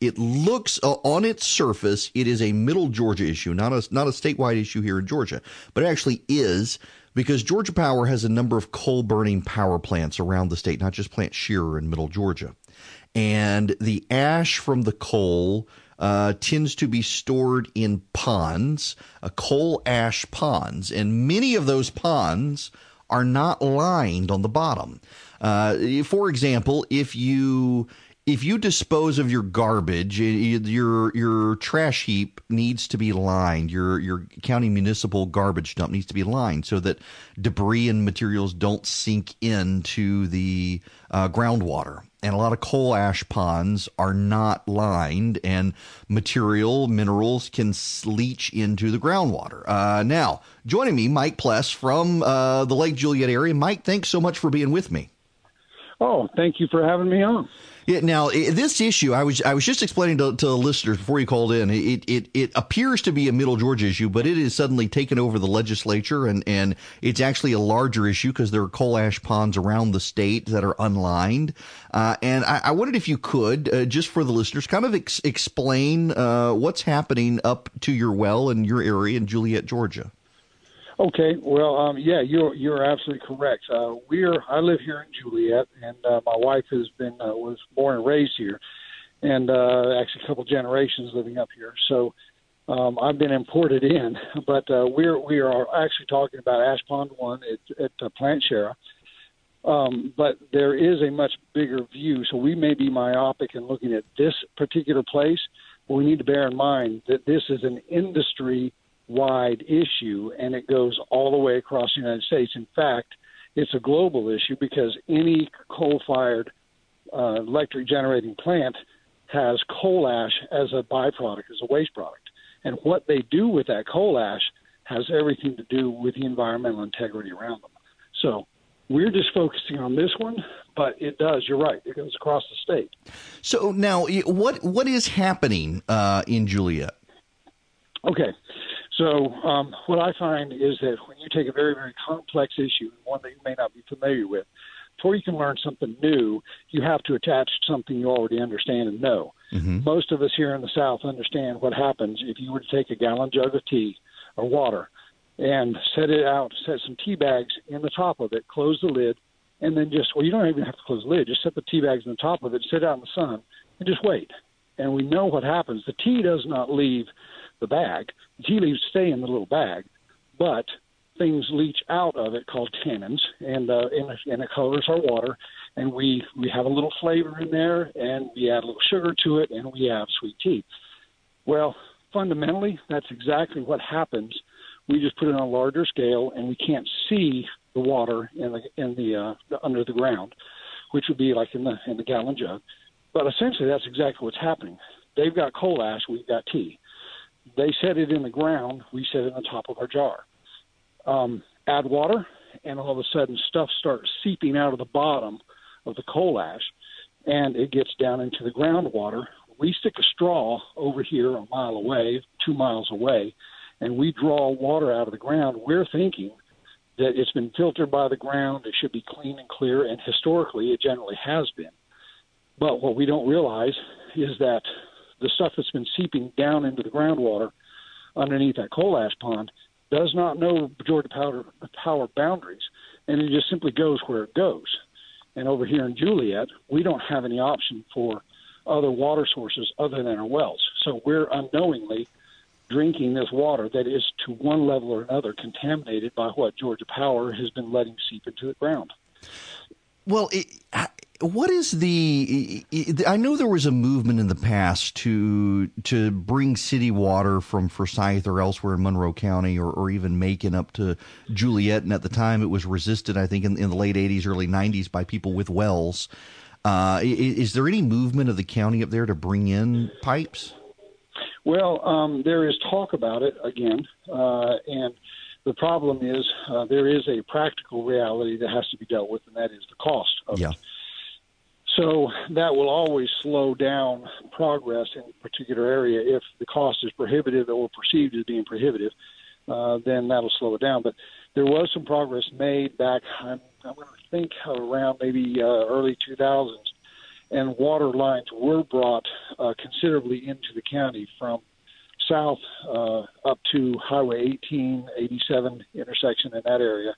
it looks uh, on its surface, it is a middle Georgia issue, not a not a statewide issue here in Georgia, but it actually is because Georgia Power has a number of coal burning power plants around the state, not just Plant Scherer in middle Georgia, and the ash from the coal. Uh, tends to be stored in ponds, uh, coal ash ponds, and many of those ponds are not lined on the bottom. Uh, for example, if you if you dispose of your garbage, your your trash heap needs to be lined. Your your county municipal garbage dump needs to be lined so that debris and materials don't sink into the uh, groundwater. And a lot of coal ash ponds are not lined, and material minerals can leach into the groundwater. Uh, now, joining me, Mike Pless from uh, the Lake Juliette area. Mike, thanks so much for being with me. Oh, thank you for having me on. Yeah, now this issue, I was I was just explaining to, to the listeners before you called in. It, it it appears to be a Middle Georgia issue, but it is suddenly taken over the legislature, and and it's actually a larger issue because there are coal ash ponds around the state that are unlined. Uh, and I, I, wondered if you could, uh, just for the listeners, kind of ex- explain uh, what's happening up to your well in your area in Juliette, Georgia. Okay, well, um, yeah, you're you're absolutely correct. Uh, we're I live here in Juliette, and uh, my wife has been uh, was born and raised here, and uh, actually a couple generations living up here. So um, I've been imported in, but uh, we're we are actually talking about Ash Pond One at, at uh, Plant Scherer. Um, but there is a much bigger view, so we may be myopic in looking at this particular place. But we need to bear in mind that this is an industry wide issue and it goes all the way across the United States. In fact, it's a global issue because any coal fired uh, electric generating plant has coal ash as a byproduct, as a waste product. And what they do with that coal ash has everything to do with the environmental integrity around them. So we're just focusing on this one, but it does. You're right. It goes across the state. So now, what what is happening uh, in Juliette? Okay, so um, what I find is that when you take a very, very complex issue, one that you may not be familiar with, before you can learn something new, you have to attach something you already understand and know. Mm-hmm. Most of us here in the South understand what happens if you were to take a gallon jug of tea or water and set it out, set some tea bags in the top of it, close the lid, and then just, well, you don't even have to close the lid, just set the tea bags in the top of it, sit out in the sun, and just wait. And we know what happens. The tea does not leave the bag. Tea leaves stay in the little bag, but things leach out of it called tannins, and uh, and, and it colors our water. And we we have a little flavor in there, and we add a little sugar to it, and we have sweet tea. Well, fundamentally, that's exactly what happens. We just put it on a larger scale, and we can't see the water in the in the, uh, the under the ground, which would be like in the in the gallon jug. But essentially, that's exactly what's happening. They've got coal ash, we've got tea. They set it in the ground. We set it on top of our jar. Um, add water, and all of a sudden, stuff starts seeping out of the bottom of the coal ash, and it gets down into the groundwater. We stick a straw over here a mile away, two miles away, and we draw water out of the ground. We're thinking that it's been filtered by the ground. It should be clean and clear, and historically, it generally has been. But what we don't realize is that the stuff that's been seeping down into the groundwater underneath that coal ash pond does not know Georgia power, power boundaries, and it just simply goes where it goes. And over here in Juliette, we don't have any option for other water sources other than our wells. So we're unknowingly drinking this water that is to one level or another contaminated by what Georgia Power has been letting seep into the ground. Well, it, what is the? I know there was a movement in the past to to bring city water from Forsyth or elsewhere in Monroe County, or, or even Macon up to Juliette and at the time it was resisted. I think in, in the late '80s, early '90s by people with wells. Uh, is, is, there any movement of the county up there to bring in pipes? Well, um, there is talk about it again, uh, and the problem is uh, there is a practical reality that has to be dealt with, and that is the cost of yeah. it. So that will always slow down progress in a particular area. If the cost is prohibitive or perceived as being prohibitive, uh, then that'll slow it down. But there was some progress made back, I'm, I'm going to think around maybe uh, early 2000s. and water lines were brought uh, considerably into the county from south uh, up to Highway 18, 87 intersection in that area.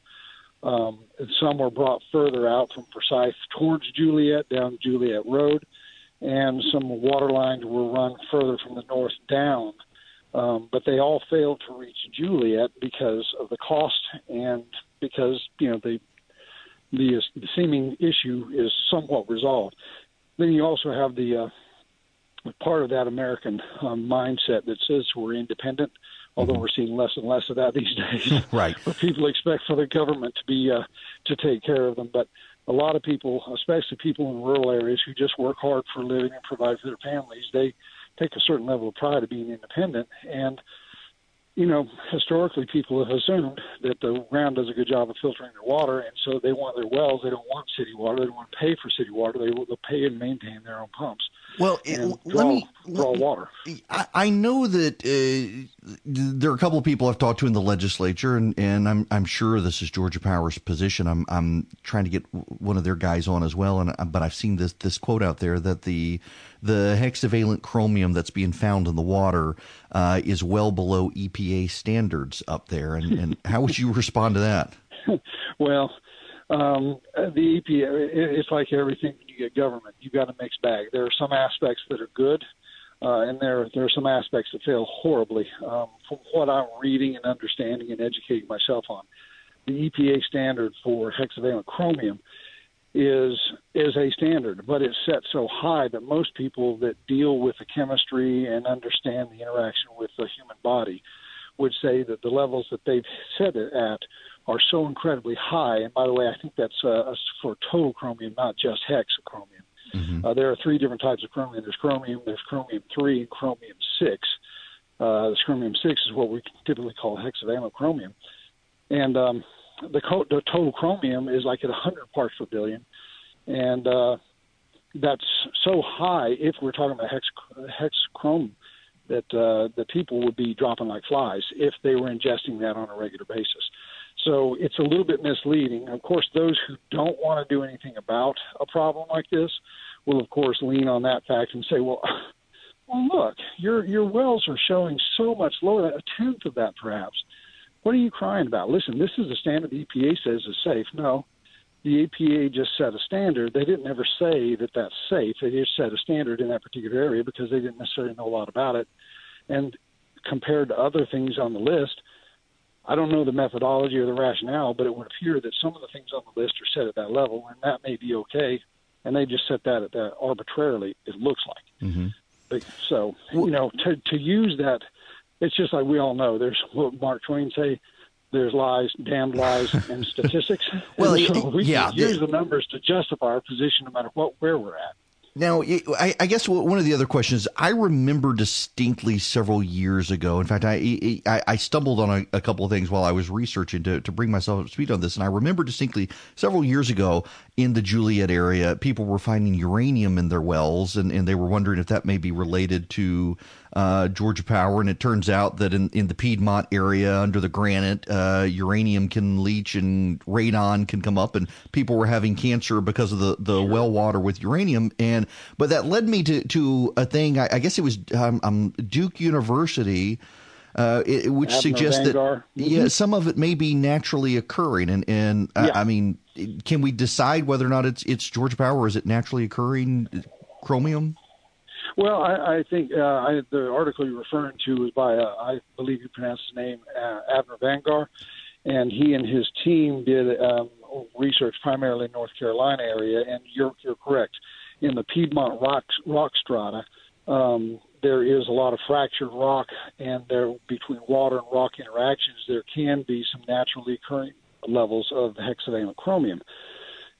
Um, and some were brought further out from Forsyth towards Juliette down Juliette Road, and some water lines were run further from the north down. Um, but they all failed to reach Juliette because of the cost and because you know the the, the seeming issue is somewhat resolved. Then you also have the uh, part of that American um, mindset that says we're independent, although mm-hmm. we're seeing less and less of that these days. right. But people expect for the government to be uh, to take care of them, but a lot of people, especially people in rural areas who just work hard for a living and provide for their families, they take a certain level of pride of being independent and you know, historically people have assumed that the ground does a good job of filtering their water, and so they want their wells. They don't want city water. They don't want to pay for city water. They will pay and maintain their own pumps. Well, and let me draw water. I, I know that uh, there are a couple of people I've talked to in the legislature, and, and I'm I'm sure this is Georgia Power's position. I'm I'm trying to get one of their guys on as well, and but I've seen this this quote out there that the the hexavalent chromium that's being found in the water uh, is well below EPA standards up there. And, and how would you respond to that? well, um, the EPA, it's like everything get government. You've got a mixed bag. There are some aspects that are good, uh, and there there are some aspects that fail horribly. Um, from what I'm reading and understanding and educating myself on, the EPA standard for hexavalent chromium is is a standard, but it's set so high that most people that deal with the chemistry and understand the interaction with the human body would say that the levels that they've set it at are so incredibly high. And by the way, I think that's uh, for total chromium, not just hexachromium. Mm-hmm. Uh, there are three different types of chromium. There's chromium, there's chromium three, and chromium six. Uh, this chromium six is what we typically call hexavalent chromium, and um, the, co- the total chromium is like at 100 parts per billion, and uh, that's so high. If we're talking about hex hex chrome, that uh, the people would be dropping like flies if they were ingesting that on a regular basis. So it's a little bit misleading. Of course, those who don't want to do anything about a problem like this will, of course, lean on that fact and say, "Well, well, look, your your wells are showing so much lower, a tenth of that, perhaps." What are you crying about? Listen, this is the standard the EPA says is safe. No, the EPA just set a standard. They didn't ever say that that's safe. They just set a standard in that particular area because they didn't necessarily know a lot about it. And compared to other things on the list, I don't know the methodology or the rationale, but it would appear that some of the things on the list are set at that level, and that may be okay. And they just set that at that arbitrarily. It looks like. Mm-hmm. But, so you know, to to use that it's just like we all know. There's what Mark Twain say. There's lies, damned lies, and statistics. well, and so we yeah, use the numbers to justify our position, no matter what where we're at. Now, I, I, guess one of the other questions I remember distinctly several years ago. In fact, I I, I stumbled on a, a, couple of things while I was researching to, to bring myself up to speed on this, and I remember distinctly several years ago in the Juliette area, people were finding uranium in their wells, and, and they were wondering if that may be related to uh, Georgia Power, and it turns out that in, in the Piedmont area under the granite, uh, uranium can leach and radon can come up, and people were having cancer because of the, the well water with uranium. And but that led me to to a thing. I, I guess it was um, um, Duke University. Uh, it, which Abner suggests Vangar. that yeah, some of it may be naturally occurring, and and yeah. I mean, can we decide whether or not it's it's Georgia Power or is it naturally occurring chromium? Well, I, I think uh, I, the article you're referring to was by, uh, I believe you pronounce his name, uh, Abner Vangar, and he and his team did um, research primarily in North Carolina area. And you're, you're correct. In the Piedmont rock, rock strata, um, there is a lot of fractured rock, and there between water and rock interactions, there can be some naturally occurring levels of hexavalent chromium.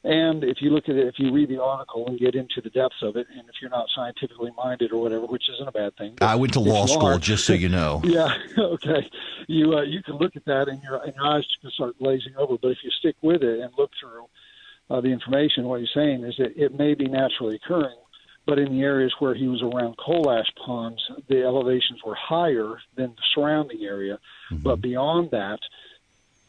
And if you look at it, if you read the article and get into the depths of it, and if you're not scientifically minded or whatever, which isn't a bad thing. I went to law school, are, just so you know. yeah, okay. You uh, you can look at that, and your and your eyes can start glazing over. But if you stick with it and look through uh, the information, what he's saying is that it may be naturally occurring, but in the areas where he was around coal ash ponds, the elevations were higher than the surrounding area. Mm-hmm. But beyond that,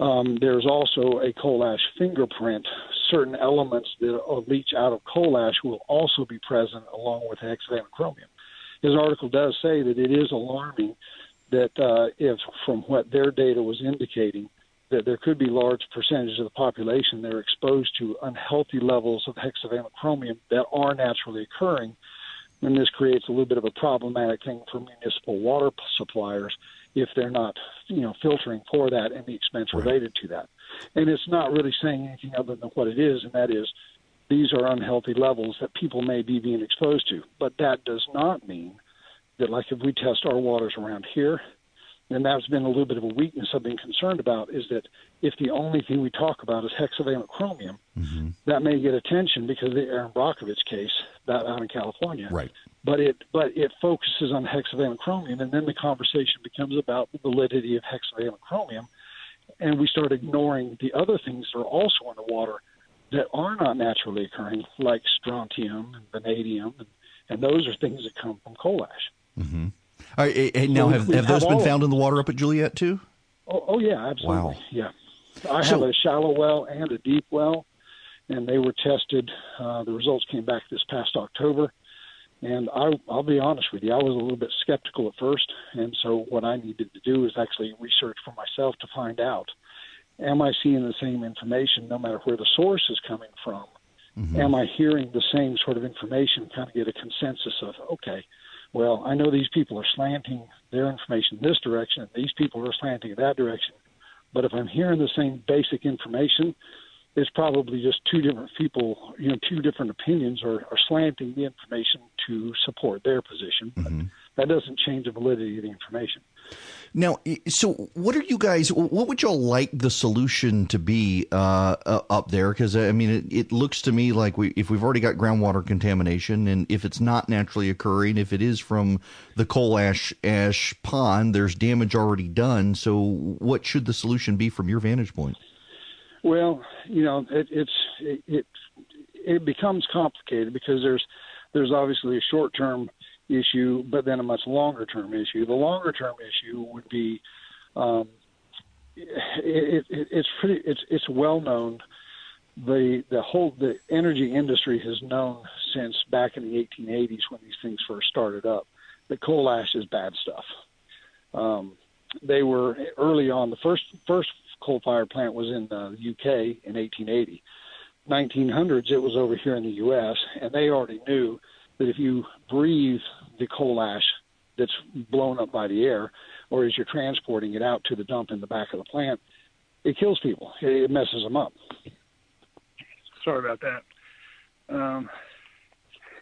um, there's also a coal ash fingerprint. Certain elements that leach out of coal ash will also be present along with hexavalent chromium. His article does say that it is alarming that uh, if, from what their data was indicating, that there could be large percentages of the population that are exposed to unhealthy levels of hexavalent chromium that are naturally occurring, and this creates a little bit of a problematic thing for municipal water suppliers if they're not, you know, filtering for that and the expense right. related to that. And it's not really saying anything other than what it is, and that is these are unhealthy levels that people may be being exposed to. But that does not mean that, like, if we test our waters around here, and that's been a little bit of a weakness I've been concerned about is that if the only thing we talk about is hexavalent chromium, mm-hmm. that may get attention because of the Erin Brockovich case that out in California. Right. But it but it focuses on hexavalent chromium, and then the conversation becomes about the validity of hexavalent chromium, and we start ignoring the other things that are also in the water that are not naturally occurring, like strontium and vanadium, and, and those are things that come from coal ash. Mm-hmm. All right, hey, now, have, have those been found in the water up at Juliette too? Oh, oh yeah, absolutely. Wow. Yeah, I have a shallow well and a deep well, and they were tested. Uh, the results came back this past October, and I, I'll be honest with you, I was a little bit skeptical at first, and so what I needed to do is actually research for myself to find out: Am I seeing the same information, no matter where the source is coming from? Mm-hmm. Am I hearing the same sort of information? Kind of get a consensus of okay well, I know these people are slanting their information this direction, these people are slanting that direction. But if I'm hearing the same basic information, it's probably just two different people, you know, two different opinions are, are slanting the information to support their position. Mm-hmm. That doesn't change the validity of the information. Now, so what are you guys? What would y'all like the solution to be uh, uh, up there? Because I mean, it, it, looks to me like we, if we've already got groundwater contamination, and if it's not naturally occurring, if it is from the coal ash ash pond, there's damage already done. So, what should the solution be from your vantage point? Well, you know, it, it's it, it it becomes complicated because there's there's obviously a short term issue, but then a much longer term issue. The longer term issue would be um, it, it, it's pretty it's it's well known. The the whole the energy industry has known since back in the 1880s when these things first started up that coal ash is bad stuff. Um, they were early on. The first first coal fired plant was in the UK in 1880. 1900s, it was over here in the U.S., and they already knew that if you breathe the coal ash that's blown up by the air, or as you're transporting it out to the dump in the back of the plant, it kills people. It messes them up. Sorry about that. Um,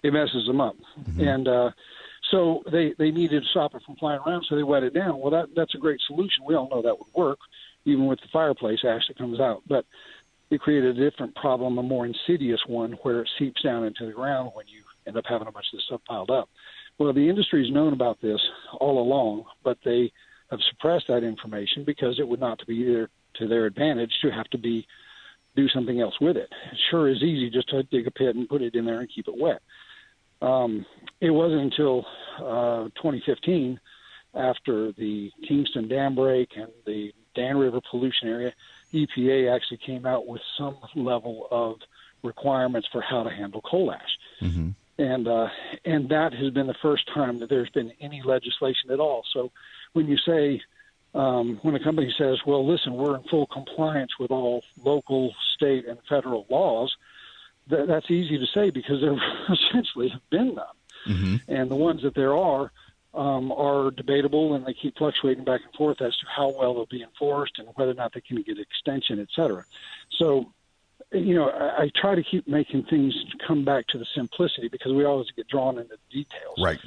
it messes them up, mm-hmm. and uh, so they they needed to stop it from flying around. So they wet it down. Well, that that's a great solution. We all know that would work, even with the fireplace ash that comes out. But it created a different problem, a more insidious one, where it seeps down into the ground when you end up having a bunch of this stuff piled up. Well, the industry's known about this all along, but they have suppressed that information because it would not be to their advantage to have to be do something else with it. It sure is easy just to dig a pit and put it in there and keep it wet. Um, it wasn't until uh, 2015, after the Kingston dam break and the Dan River pollution area, EPA actually came out with some level of requirements for how to handle coal ash. Mm-hmm and uh, and that has been the first time that there's been any legislation at all. So when you say um, when a company says, "Well, listen, we're in full compliance with all local, state, and federal laws," th- that's easy to say because there essentially have been none, mm-hmm. and the ones that there are um, are debatable, and they keep fluctuating back and forth as to how well they'll be enforced and whether or not they can get extension, et cetera. So you know, I, I try to keep making things come back to the simplicity because we always get drawn into the details. Right.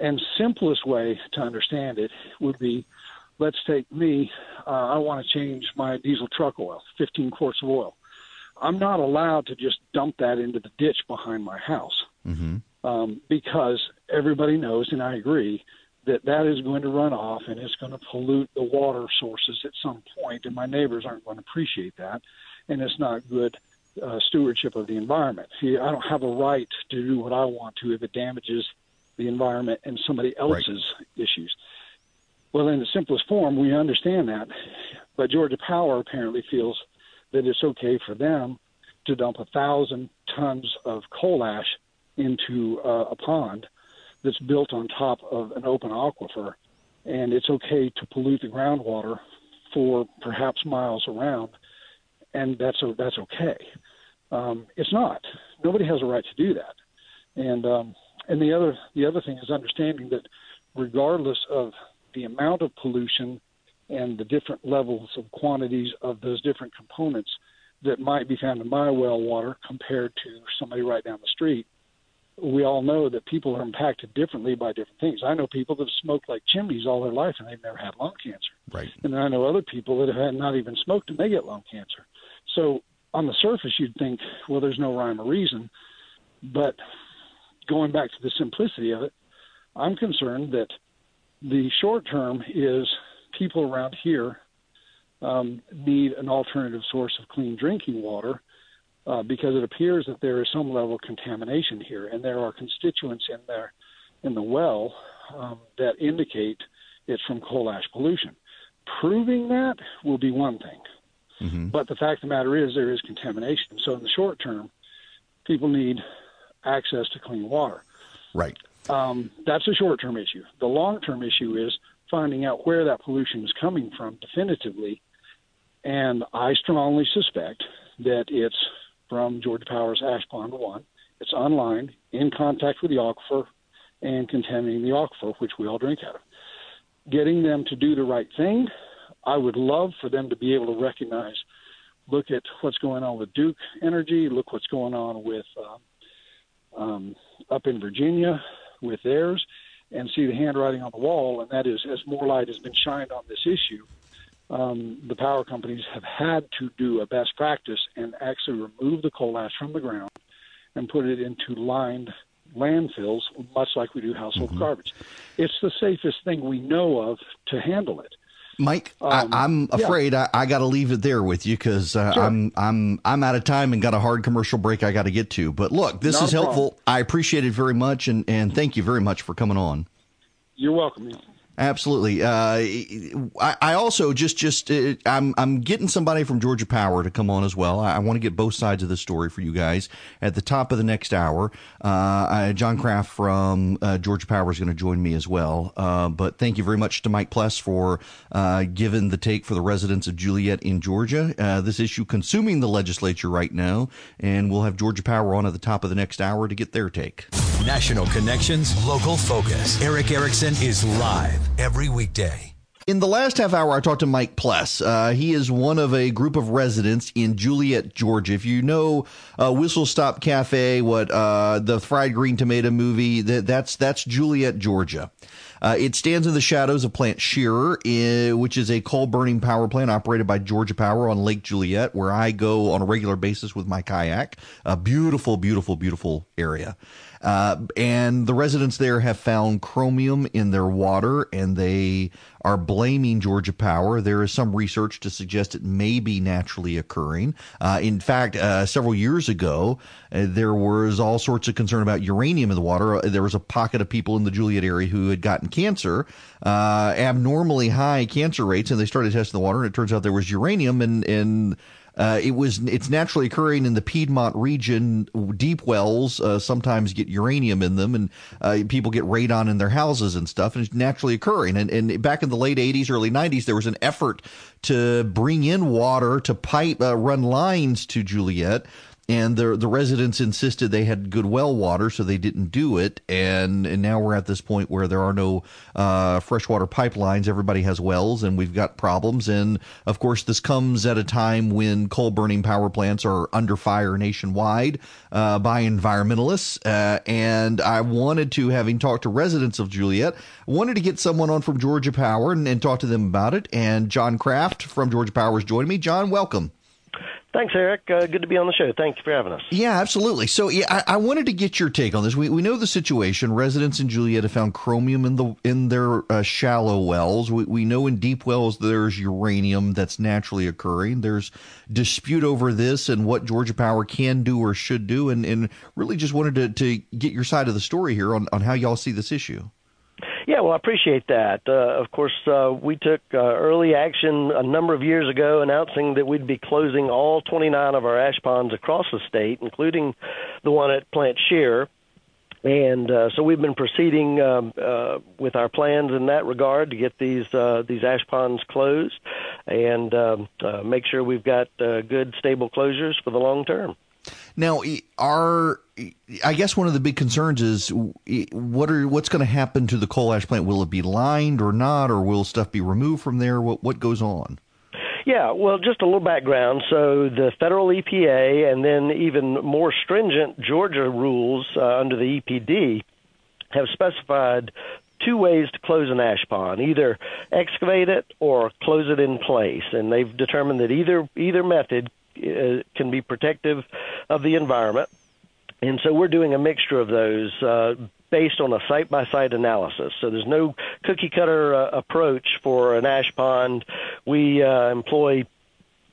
And simplest way to understand it would be, let's take me. Uh, I want to change my diesel truck oil, 15 quarts of oil. I'm not allowed to just dump that into the ditch behind my house mm-hmm. um, because everybody knows, and I agree, that that is going to run off and it's going to pollute the water sources at some point, and my neighbors aren't going to appreciate that and it's not good uh, stewardship of the environment. See, I don't have a right to do what I want to if it damages the environment and somebody else's right. issues. Well, in the simplest form, we understand that, but Georgia Power apparently feels that it's okay for them to dump a thousand tons of coal ash into uh, a pond that's built on top of an open aquifer, and it's okay to pollute the groundwater for perhaps miles around, and that's that's okay. Um, it's not. Nobody has a right to do that, and um, and the other the other thing is understanding that regardless of the amount of pollution and the different levels of quantities of those different components that might be found in my well water compared to somebody right down the street, we all know that people are impacted differently by different things. I know people that have smoked like chimneys all their life and they've never had lung cancer. Right. And I know other people that have not even smoked and they get lung cancer. So on the surface, you'd think, well, there's no rhyme or reason. But going back to the simplicity of it, I'm concerned that the short term is people around here um, need an alternative source of clean drinking water uh, because it appears that there is some level of contamination here, and there are constituents in there in the well um, that indicate it's from coal ash pollution. Proving that will be one thing, mm-hmm. but the fact of the matter is there is contamination. So in the short term, people need access to clean water. Right. Um, that's a short term issue. The long term issue is finding out where that pollution is coming from definitively. And I strongly suspect that it's from Georgia Power's Ash Pond 1. It's online, in contact with the aquifer, and contaminating the aquifer, which we all drink out of. Getting them to do the right thing, I would love for them to be able to recognize look at what's going on with Duke Energy, look what's going on with uh, um, up in Virginia with theirs, and see the handwriting on the wall, and that is as more light has been shined on this issue, um, the power companies have had to do a best practice and actually remove the coal ash from the ground and put it into lined landfills, much like we do household mm-hmm. garbage. It's the safest thing we know of to handle it. Mike, um, I, am afraid yeah. I, I got to leave it there with you because uh, sure. I'm I'm I'm out of time and got a hard commercial break I got to get to. But look, this Not is helpful. Problem. I appreciate it very much, and and thank you very much for coming on. You're welcome. Absolutely. Uh, I, I, also just just uh, I'm I'm getting somebody from Georgia Power to come on as well. I, I want to get both sides of the story for you guys. At the top of the next hour, uh, John Kraft from uh, Georgia Power is going to join me as well. Uh, but thank you very much to Mike Pless for uh, giving the take for the residents of Juliette in Georgia. this issue consuming the legislature right now, and we'll have Georgia Power on at the top of the next hour to get their take. National connections, local focus. Erick Erickson is live every weekday. In the last half hour, I talked to Mike Pless. Uh, he is one of a group of residents in Juliette, Georgia. If you know uh, Whistle Stop Cafe, what uh, the fried green tomato movie, that, that's that's Juliette, Georgia. Uh, it stands in the shadows of Plant Scherer, uh, which is a coal burning power plant operated by Georgia Power on Lake Juliette, where I go on a regular basis with my kayak. A beautiful, beautiful, beautiful area. Uh, and the residents there have found chromium in their water and they are blaming Georgia Power. There is some research to suggest it may be naturally occurring. Uh, in fact, uh, several years ago, uh, there was all sorts of concern about uranium in the water. Uh, there was a pocket of people in the Juliette area who had gotten cancer, uh, abnormally high cancer rates, and they started testing the water, and it turns out there was uranium, and and uh, it was it's naturally occurring in the Piedmont region. Deep wells uh, sometimes get uranium in them, and uh, people get radon in their houses and stuff, and it's naturally occurring. And, and back in the late '80s, early '90s, there was an effort to bring in water to pipe uh, run lines to Juliette and the the residents insisted they had good well water, so they didn't do it. And and now we're at this point where there are no uh, freshwater pipelines. Everybody has wells, and we've got problems. And of course, this comes at a time when coal burning power plants are under fire nationwide uh, by environmentalists. Uh, and I wanted to, having talked to residents of Juliette, wanted to get someone on from Georgia Power and, and talk to them about it. And John Kraft from Georgia Power is joining me. John, welcome. Thanks, Erick. Uh, good to be on the show. Thank you for having us. Yeah, absolutely. So, yeah, I, I, wanted to get your take on this. We, we know the situation. Residents in Juliette have found chromium in the in their uh, shallow wells. We, we know in deep wells there's uranium that's naturally occurring. There's dispute over this and what Georgia Power can do or should do, and, and really just wanted to, to get your side of the story here on, on how y'all see this issue. Yeah, well, I appreciate that. Uh, of course, uh, we took uh, early action a number of years ago, announcing that we'd be closing all 29 of our ash ponds across the state, including the one at Plant Scherer. And uh, so we've been proceeding um, uh, with our plans in that regard to get these uh, these ash ponds closed and um, uh, make sure we've got uh, good, stable closures for the long term. Now, are I guess one of the big concerns is what are what's going to happen to the coal ash plant? Will it be lined or not, or will stuff be removed from there? What what goes on? Yeah, well, just a little background. So the federal EPA and then even more stringent Georgia rules uh, under the EPD have specified two ways to close an ash pond: either excavate it or close it in place. And they've determined that either either method uh, can be protective of the environment. And so we're doing a mixture of those uh, based on a site by site analysis. So there's no cookie cutter uh, approach for an ash pond. We uh, employ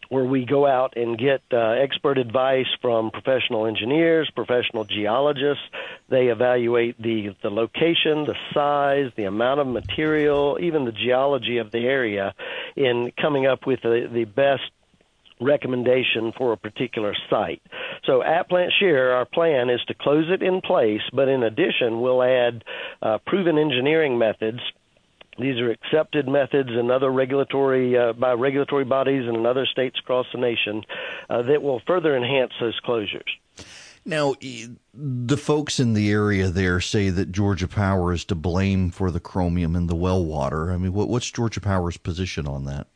where we go out and get uh, expert advice from professional engineers, professional geologists. They evaluate the, the location, the size, the amount of material, even the geology of the area in coming up with the, the best recommendation for a particular site. So at Plant Scherer, our plan is to close it in place, but in addition, we'll add uh, proven engineering methods. These are accepted methods and other regulatory uh, by regulatory bodies and in other states across the nation uh, that will further enhance those closures. Now, the folks in the area there say that Georgia Power is to blame for the chromium in the well water. I mean, what, what's Georgia Power's position on that?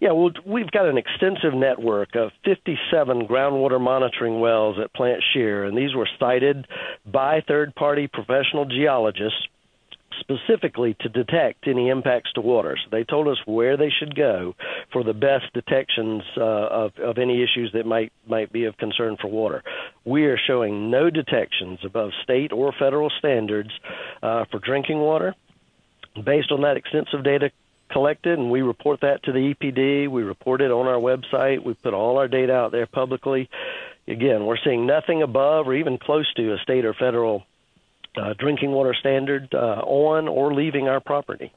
Yeah, well, we've got an extensive network of 57 groundwater monitoring wells at Plant Scherer, and these were sited by third party professional geologists specifically to detect any impacts to water. So they told us where they should go for the best detections uh, of, of any issues that might might be of concern for water. We are showing no detections above state or federal standards uh, for drinking water. Based on that extensive data collected, and we report that to the EPD. We report it on our website. We put all our data out there publicly. Again, we're seeing nothing above or even close to a state or federal uh, drinking water standard uh, on or leaving our property.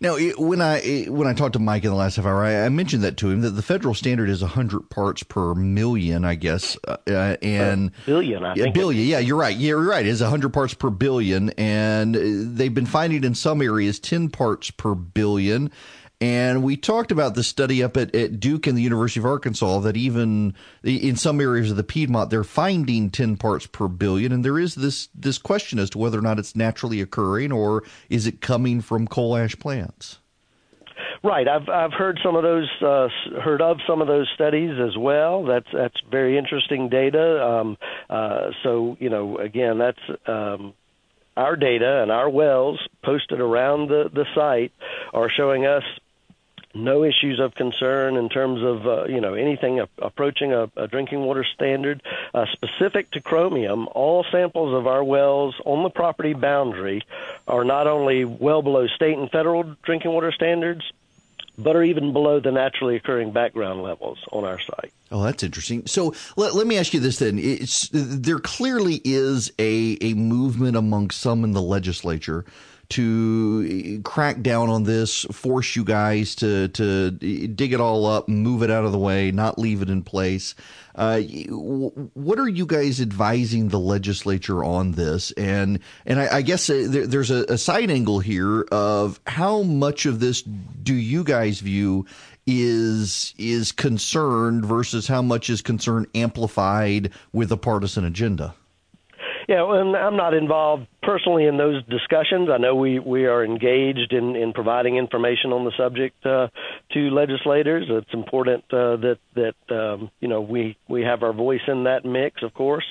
Now, when I when I talked to Mike in the last half hour, I, I mentioned that to him that the federal standard is 100 parts per million, I guess, uh, uh and billion. I yeah, think billion. Yeah, you're right. Yeah, you're right. It's 100 parts per billion, and they've been finding in some areas 10 parts per billion. And we talked about the study up at, at Duke and the University of Arkansas that even in some areas of the Piedmont, they're finding 10 parts per billion. And there is this, this question as to whether or not it's naturally occurring or is it coming from coal ash plants? Right, I've I've heard some of those uh, heard of some of those studies as well. That's that's very interesting data. Um, uh, so you know, again, that's um, our data and our wells posted around the the site are showing us no issues of concern in terms of uh, you know anything approaching a, a, drinking water standard uh, specific to chromium. All samples of our wells on the property boundary are not only well below state and federal drinking water standards, but are even below the naturally occurring background levels on our site. Oh, that's interesting. So let, let me ask you this then. It's, there clearly is a, a movement among some in the legislature to crack down on this, force you guys to to dig it all up, move it out of the way, not leave it in place. Uh, what are you guys advising the legislature on this? And and I, I guess uh, there, there's a, a side angle here of how much of this do you guys view is is concerned versus how much is concern amplified with a partisan agenda? Yeah, and I'm not involved personally in those discussions. I know we we are engaged in in providing information on the subject uh, to legislators. It's important uh, that that um, you know we we have our voice in that mix, of course.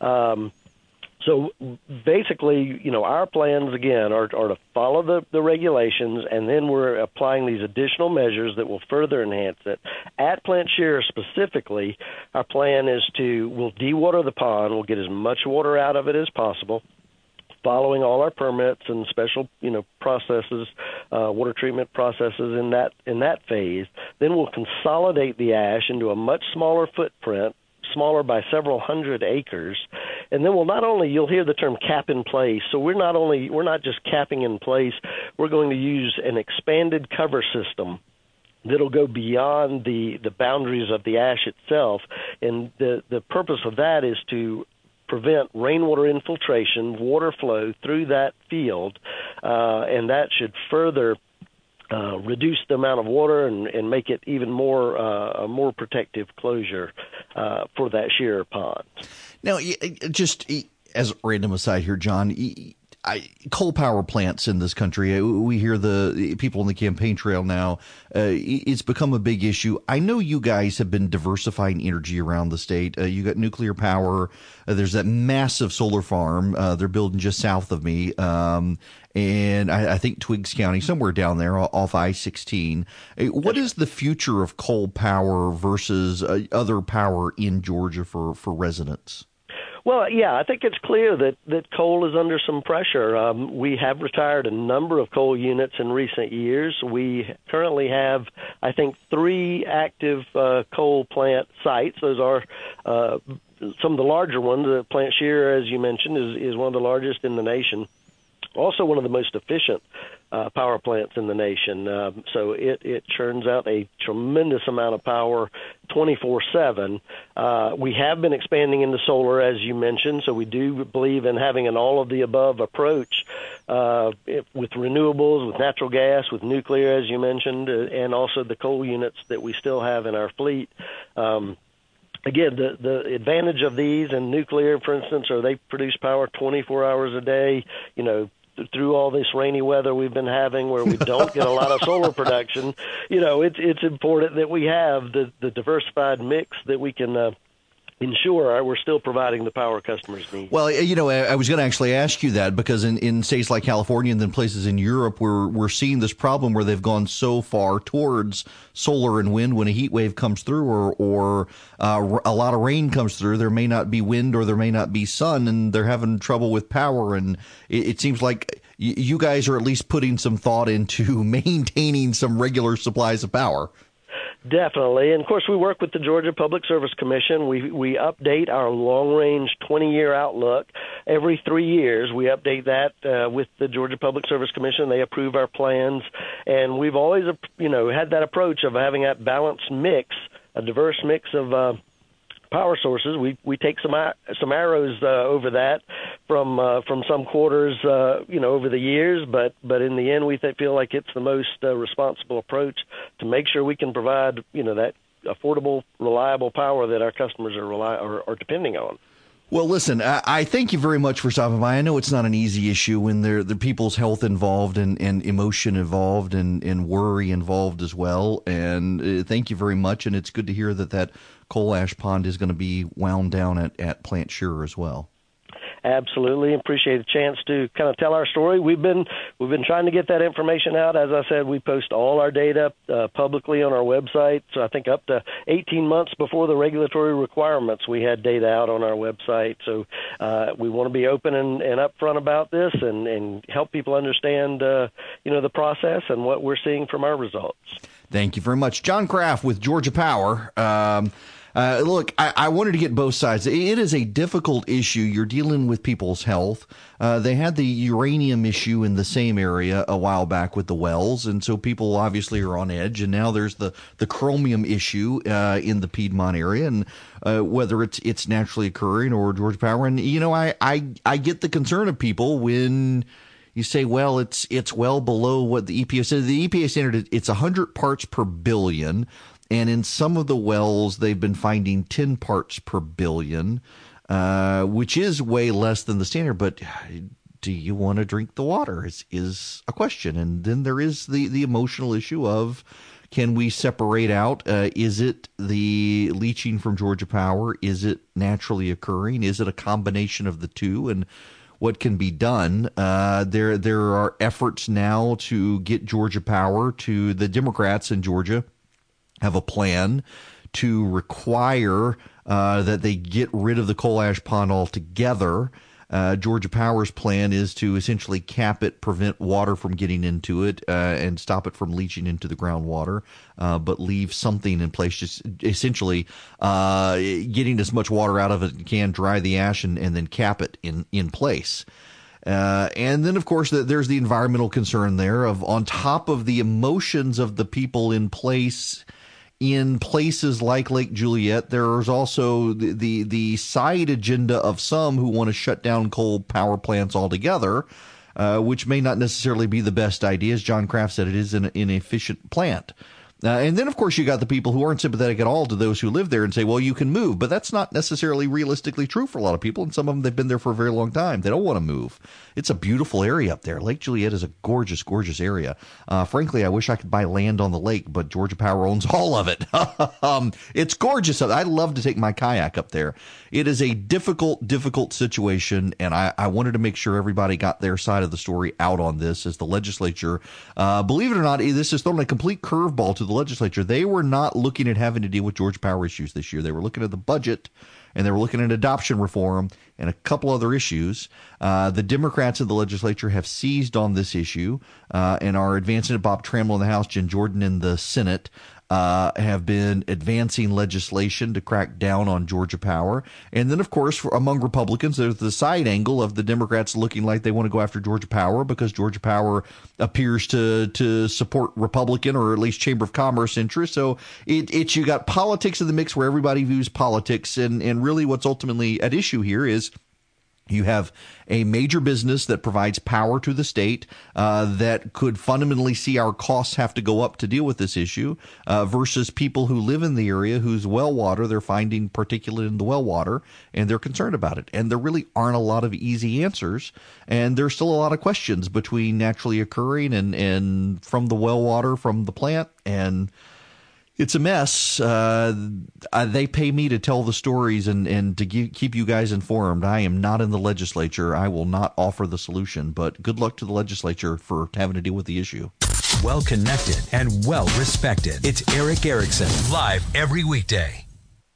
Um, so basically, you know, our plans again are, are to follow the, the regulations, and then we're applying these additional measures that will further enhance it. At Plant Scherer specifically, our plan is to we'll dewater the pond, we'll get as much water out of it as possible following all our permits and special you know processes uh, water treatment processes in that in that phase then we'll consolidate the ash into a much smaller footprint smaller by several hundred acres and then we'll not only you'll hear the term cap in place. So we're not only we're not just capping in place. We're going to use an expanded cover system that'll go beyond the the boundaries of the ash itself. And the the purpose of that is to prevent rainwater infiltration, water flow through that field, uh, and that should further uh, reduce the amount of water and, and make it even more uh, a more protective closure uh, for that Scherer pond. Now, just as a random aside here, John, I, coal power plants in this country. Uh, we hear the people on the campaign trail now. Uh, it's become a big issue. I know you guys have been diversifying energy around the state. Uh, you got nuclear power. Uh, there's that massive solar farm uh, they're building just south of me, um, and I, I, think Twiggs County, somewhere down there off I-16. Uh, what is the future of coal power versus other power in Georgia for for residents? Well, yeah, I think it's clear that that coal is under some pressure. Um, we have retired a number of coal units in recent years. We currently have, I think, three active uh, coal plant sites. Those are uh, some of the larger ones. The plant Scherer, as you mentioned, is is one of the largest in the nation also one of the most efficient uh, power plants in the nation. Uh, so it, it churns out a tremendous amount of power 24 uh, 7. We have been expanding into solar, as you mentioned, so we do believe in having an all of the above approach uh, with renewables, with natural gas, with nuclear, as you mentioned, uh, and also the coal units that we still have in our fleet. Um, again, the the advantage of these and nuclear, for instance, are they produce power 24 hours a day. You know, through all this rainy weather we've been having where we don't get a lot of solar production, you know, it's it's important that we have the the diversified mix that we can uh, ensure we're still providing the power customers need. Well, you know, I was going to actually ask you that because in, in states like California and then places in Europe, we're we're seeing this problem where they've gone so far towards solar and wind when a heat wave comes through or or uh, a lot of rain comes through, there may not be wind or there may not be sun, and they're having trouble with power. And it, it seems like you guys are at least putting some thought into maintaining some regular supplies of power. Definitely, and of course, we work with the Georgia Public Service Commission. We we update our long range 20 year outlook every three years. We update that uh, with the Georgia Public Service Commission. They approve our plans, and we've always you know had that approach of having that balanced mix, a diverse mix of. Uh, power sources. We we take some some arrows uh, over that from uh, from some quarters, uh, you know, over the years. But but in the end, we th- feel like it's the most uh, responsible approach to make sure we can provide you know that affordable, reliable power that our customers are rely are, are depending on. Well, listen, I, I, thank you very much for stopping by. I know it's not an easy issue when there the people's health involved and, and emotion involved and, and worry involved as well. And uh, thank you very much. And it's good to hear that that coal ash pond is going to be wound down at, at Plant Scherer as well. Absolutely, appreciate the chance to kind of tell our story. We've been we've been trying to get that information out. As I said, we post all our data uh, publicly on our website. So I think up to 18 months before the regulatory requirements, we had data out on our website. So uh, we want to be open and, and upfront about this and, and help people understand, uh, you know, the process and what we're seeing from our results. Thank you very much, John Kraft with Georgia Power. Um, uh, look, I, I, wanted to get both sides. It is a difficult issue. You're dealing with people's health. Uh, they had the uranium issue in the same area a while back with the wells, and so people obviously are on edge. And now there's the the chromium issue uh, in the Piedmont area, and uh, whether it's it's naturally occurring or Georgia Power. And you know, I I I get the concern of people when you say, well, it's it's well below what the EPA said. The EPA standard it's 100 parts per billion. And in some of the wells, they've been finding 10 parts per billion, uh, which is way less than the standard. But do you want to drink the water? Is, is a question. And then there is the, the emotional issue of can we separate out? Uh, is it the leaching from Georgia Power? Is it naturally occurring? Is it a combination of the two? And what can be done. Uh, there there are efforts now to get Georgia Power to the Democrats in Georgia have a plan to require uh, that they get rid of the coal ash pond altogether. Uh, Georgia Power's plan is to essentially cap it, prevent water from getting into it, uh, and stop it from leaching into the groundwater, uh, but leave something in place, just essentially uh, getting as much water out of it can, dry the ash, and, and then cap it in, in place. Uh, and then, of course, the, there's the environmental concern there of on top of the emotions of the people in place in places like Lake Juliette, there's also the, the, the side agenda of some who want to shut down coal power plants altogether, uh, which may not necessarily be the best idea. As John Kraft said, it is an inefficient plant. Uh, and then, of course, you got the people who aren't sympathetic at all to those who live there and say, well, you can move. But that's not necessarily realistically true for a lot of people. And some of them, they've been there for a very long time. They don't want to move. It's a beautiful area up there. Lake Juliette is a gorgeous, gorgeous area. Uh, frankly, I wish I could buy land on the lake, but Georgia Power owns all of it. um, it's gorgeous. I love to take my kayak up there. It is a difficult, difficult situation. And I, I wanted to make sure everybody got their side of the story out on this as the legislature, uh, believe it or not, this is throwing a complete curveball to the the legislature, they were not looking at having to deal with Georgia Power issues this year. They were looking at the budget and they were looking at adoption reform and a couple other issues. Uh, the Democrats in the legislature have seized on this issue uh, and are advancing it. Bob Trammell in the House, Jen Jordan in the Senate uh, have been advancing legislation to crack down on Georgia Power. And then, of course, for, among Republicans, there's the side angle of the Democrats looking like they want to go after Georgia Power because Georgia Power appears to to support Republican or at least Chamber of Commerce interests. So it, it's you got politics in the mix where everybody views politics, and and really what's ultimately at issue here is you have a major business that provides power to the state uh, that could fundamentally see our costs have to go up to deal with this issue uh, versus people who live in the area whose well water they're finding particulate in the well water and they're concerned about it. And there really aren't a lot of easy answers. And there's still a lot of questions between naturally occurring and, and from the well water from the plant and it's a mess. Uh, they pay me to tell the stories and, and to give, keep you guys informed. I am not in the legislature. I will not offer the solution, but good luck to the legislature for having to deal with the issue. Well connected and well respected. It's Erick Erickson, live every weekday.